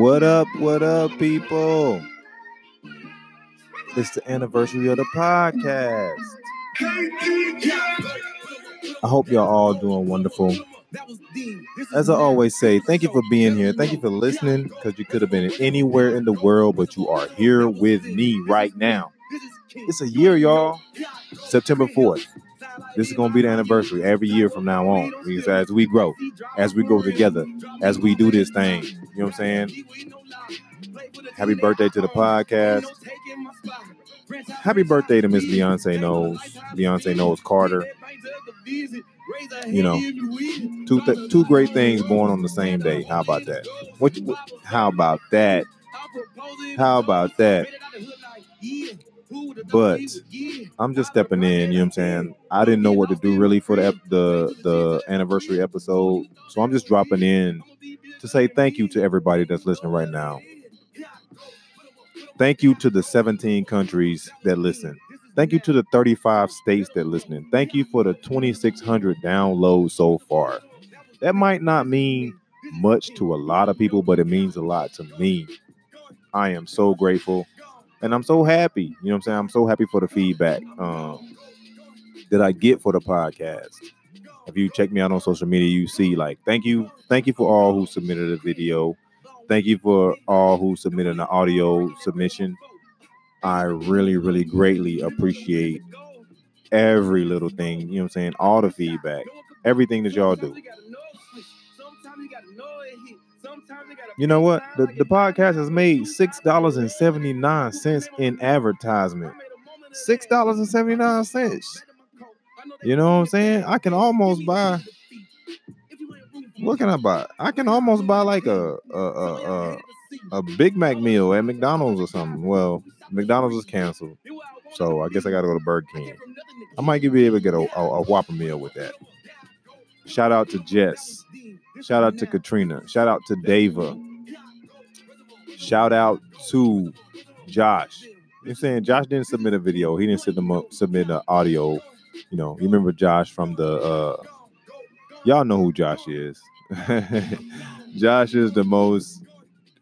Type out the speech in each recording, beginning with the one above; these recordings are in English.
What up, what up, people? It's the anniversary of the podcast. I hope y'all all doing wonderful. As I always say, thank you for being here. Thank you for listening because you could have been anywhere in the world, but you are here with me right now. It's a year, y'all. September 4th. This is going to be the anniversary every year from now on as we grow, as we grow together, as we do this thing, you know what I'm saying? Happy birthday to the podcast. Happy birthday to Miss Beyonce Knowles. Beyonce Knowles Carter. You know, two th- two great things born on the same day. How about that? What? what how about that? How about that? But I'm just stepping in, you know what I'm saying? I didn't know what to do really for the the the anniversary episode. So I'm just dropping in to say thank you to everybody that's listening right now. Thank you to the 17 countries that listen. Thank you to the 35 states that listening. Thank you for the 2600 downloads so far. That might not mean much to a lot of people, but it means a lot to me. I am so grateful and I'm so happy. You know what I'm saying? I'm so happy for the feedback um, that I get for the podcast. If you check me out on social media, you see like thank you, thank you for all who submitted a video. Thank you for all who submitted an audio submission. I really, really greatly appreciate every little thing. You know what I'm saying? All the feedback, everything that y'all do. You know what? The, the podcast has made six dollars and seventy nine cents in advertisement. Six dollars and seventy nine cents. You know what I'm saying? I can almost buy. What can I buy? I can almost buy like a a a, a, a Big Mac meal at McDonald's or something. Well, McDonald's is canceled, so I guess I got to go to Burger King. I might be able to get a, a, a Whopper meal with that. Shout out to Jess. Shout out to Katrina. Shout out to Dava. Shout out to Josh. You're saying Josh didn't submit a video. He didn't submit submit an audio. You know, you remember Josh from the uh y'all know who Josh is. Josh is the most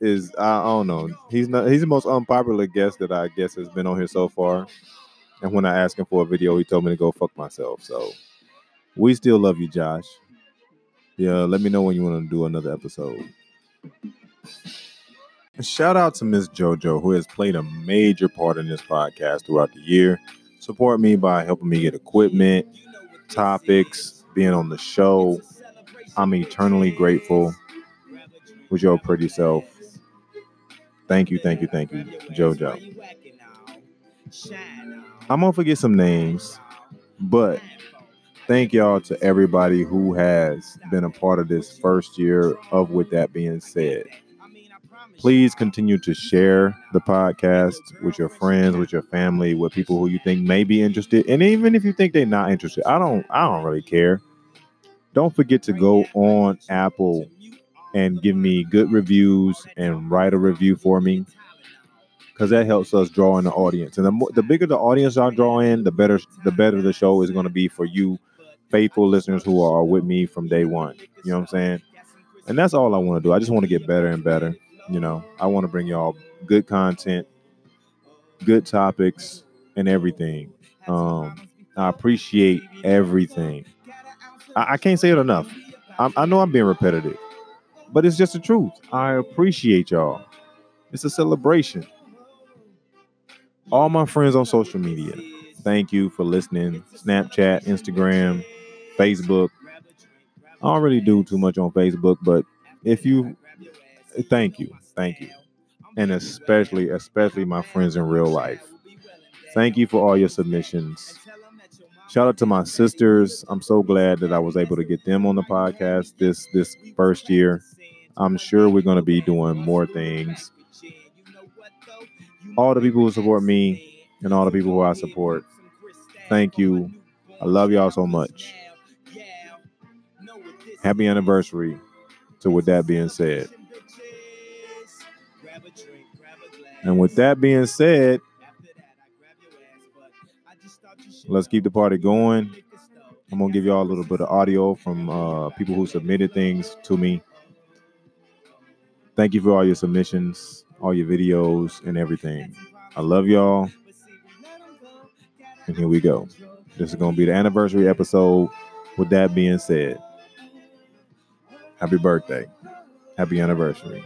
is I don't know. He's not he's the most unpopular guest that I guess has been on here so far. And when I asked him for a video, he told me to go fuck myself. So we still love you, Josh. Yeah, let me know when you want to do another episode. Shout out to Miss JoJo, who has played a major part in this podcast throughout the year. Support me by helping me get equipment, topics, being on the show. I'm eternally grateful with your pretty self. Thank you, thank you, thank you, JoJo. I'm gonna forget some names, but thank y'all to everybody who has been a part of this first year of with that being said. Please continue to share the podcast with your friends with your family with people who you think may be interested. And even if you think they're not interested i don't i don't really care. Don't forget to go on apple and give me good reviews and write a review for me because that helps us draw in the audience. And the, more, the bigger the audience i draw in the better the better the show is going to be for you faithful listeners who are with me from day one you know what i'm saying and that's all i want to do i just want to get better and better you know, I want to bring y'all good content, good topics, and everything. Um, I appreciate everything. I, I can't say it enough. I, I know I'm being repetitive, but it's just the truth. I appreciate y'all. It's a celebration. All my friends on social media, thank you for listening. Snapchat, Instagram, Facebook. I don't really do too much on Facebook, but if you thank you thank you. And especially especially my friends in real life. Thank you for all your submissions. Shout out to my sisters. I'm so glad that i was able to get them on the podcast this this first year. I'm sure we're going to be doing more things. All the people who support me and all the people who i support thank you. I love y'all so much happy anniversary to with that being said And with that being said, let's keep the party going. I'm gonna give y'all a little bit of audio from uh, people who submitted things to me. Thank you for all your submissions, all your videos, and everything. I love y'all. And here we go. This is to be the anniversary episode. With that being said, happy birthday. Happy anniversary.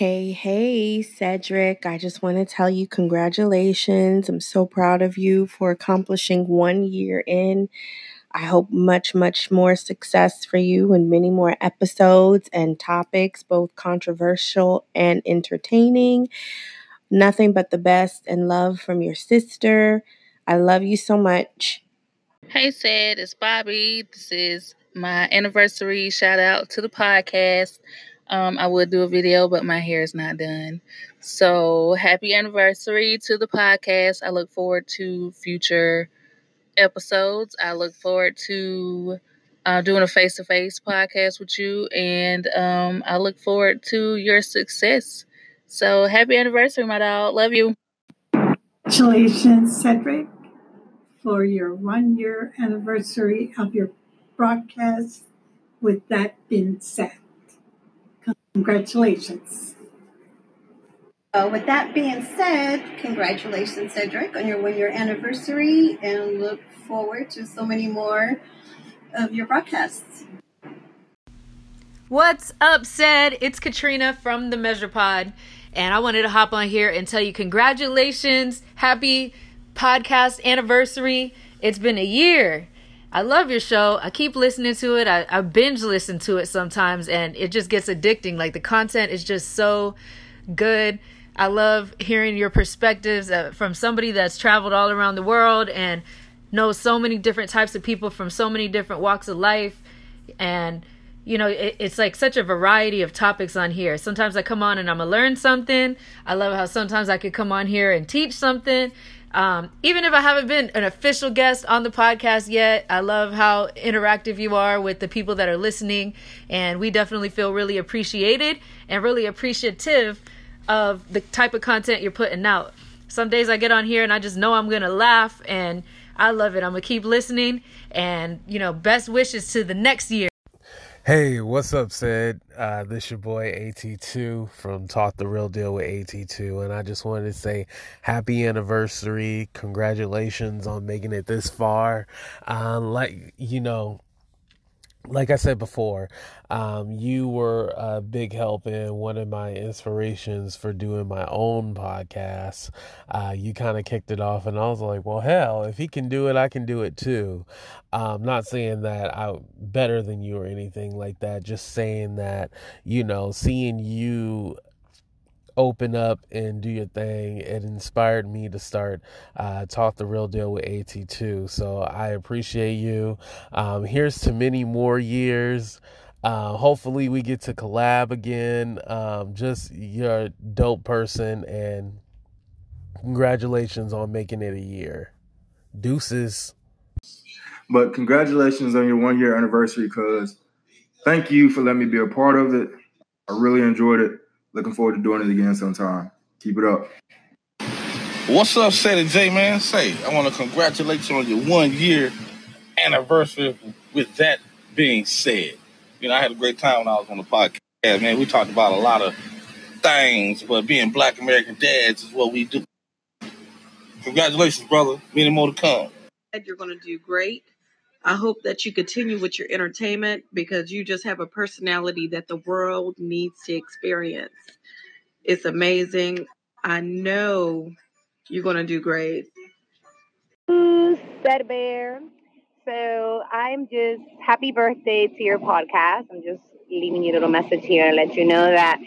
Hey, hey, Cedric. I just want to tell you congratulations. I'm so proud of you for accomplishing one year in. I hope much, much more success for you and many more episodes and topics, both controversial and entertaining. Nothing but the best and love from your sister. I love you so much. Hey, Ced, it's Bobby. This is my anniversary shout out to the podcast. Um, I would do a video, but my hair is not done. So happy anniversary to the podcast. I look forward to future episodes. I look forward to uh, doing a face to face podcast with you, and um, I look forward to your success. So happy anniversary, my dog. Love you. Congratulations, Cedric, for your one year anniversary of your broadcast. With that being said, Congratulations. Uh, with that being said, congratulations, Cedric, on your one year anniversary, and look forward to so many more of your broadcasts. What's up, Ced? It's Katrina from the Measure Pod, and I wanted to hop on here and tell you congratulations, happy podcast anniversary. It's been a year. I love your show. I keep listening to it. I, I binge listen to it sometimes, and it just gets addicting. Like the content is just so good. I love hearing your perspectives uh, from somebody that's traveled all around the world and knows so many different types of people from so many different walks of life. And, you know, it, it's like such a variety of topics on here. Sometimes I come on and I'm to learn something. I love how sometimes I could come on here and teach something. Um, even if I haven't been an official guest on the podcast yet, I love how interactive you are with the people that are listening. And we definitely feel really appreciated and really appreciative of the type of content you're putting out. Some days I get on here and I just know I'm to laugh and I love it. I'm to keep listening and, you know, best wishes to the next year. Hey, what's up, Sid? Uh, this your boy AT2 from Talk the Real Deal with AT2, and I just wanted to say happy anniversary, congratulations on making it this far. Uh, like you know, like I said before, um, you were a big help in one of my inspirations for doing my own podcast. Uh, you kind of kicked it off, and I was like, well, hell, if he can do it, I can do it too. Um, not saying that I'm better than you or anything like that, just saying that, you know, seeing you open up and do your thing. It inspired me to start uh, talk the real deal with AT2. So I appreciate you. Um, here's to many more years. Uh, hopefully we get to collab again. Um, just you're a dope person and congratulations on making it a year. Deuces. But congratulations on your one year anniversary, cuz thank you for letting me be a part of it. I really enjoyed it. Looking forward to doing it again sometime. Keep it up. What's up, Sadie J, man? Say, I want to congratulate you on your one year anniversary. With that being said, you know, I had a great time when I was on the podcast, man. We talked about a lot of things, but being black American dads is what we do. Congratulations, brother. Many more to come. You're going to do great. I hope that you continue with your entertainment because you just have a personality that the world needs to experience. It's amazing. I know you're going to do great. Said Bear. So I'm just happy birthday to your podcast. I'm just leaving you a little message here to let you know that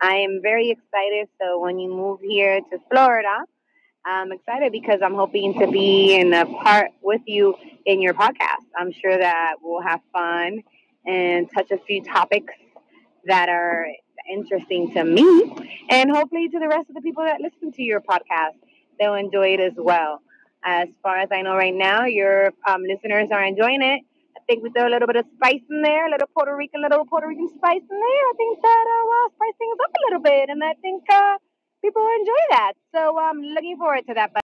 I am very excited. So when you move here to Florida, I'm excited because I'm hoping to be in a part with you in your podcast. I'm sure that we'll have fun and touch a few topics that are interesting to me and hopefully to the rest of the people that listen to your podcast. They'll enjoy it as well. As far as I know right now, your um, listeners are enjoying it. I think we throw a little bit of spice in there, a little Puerto Rican, a little Puerto Rican spice in there. I think that uh, spice things up a little bit, and I think uh, people enjoy that. So I'm um, looking forward to that.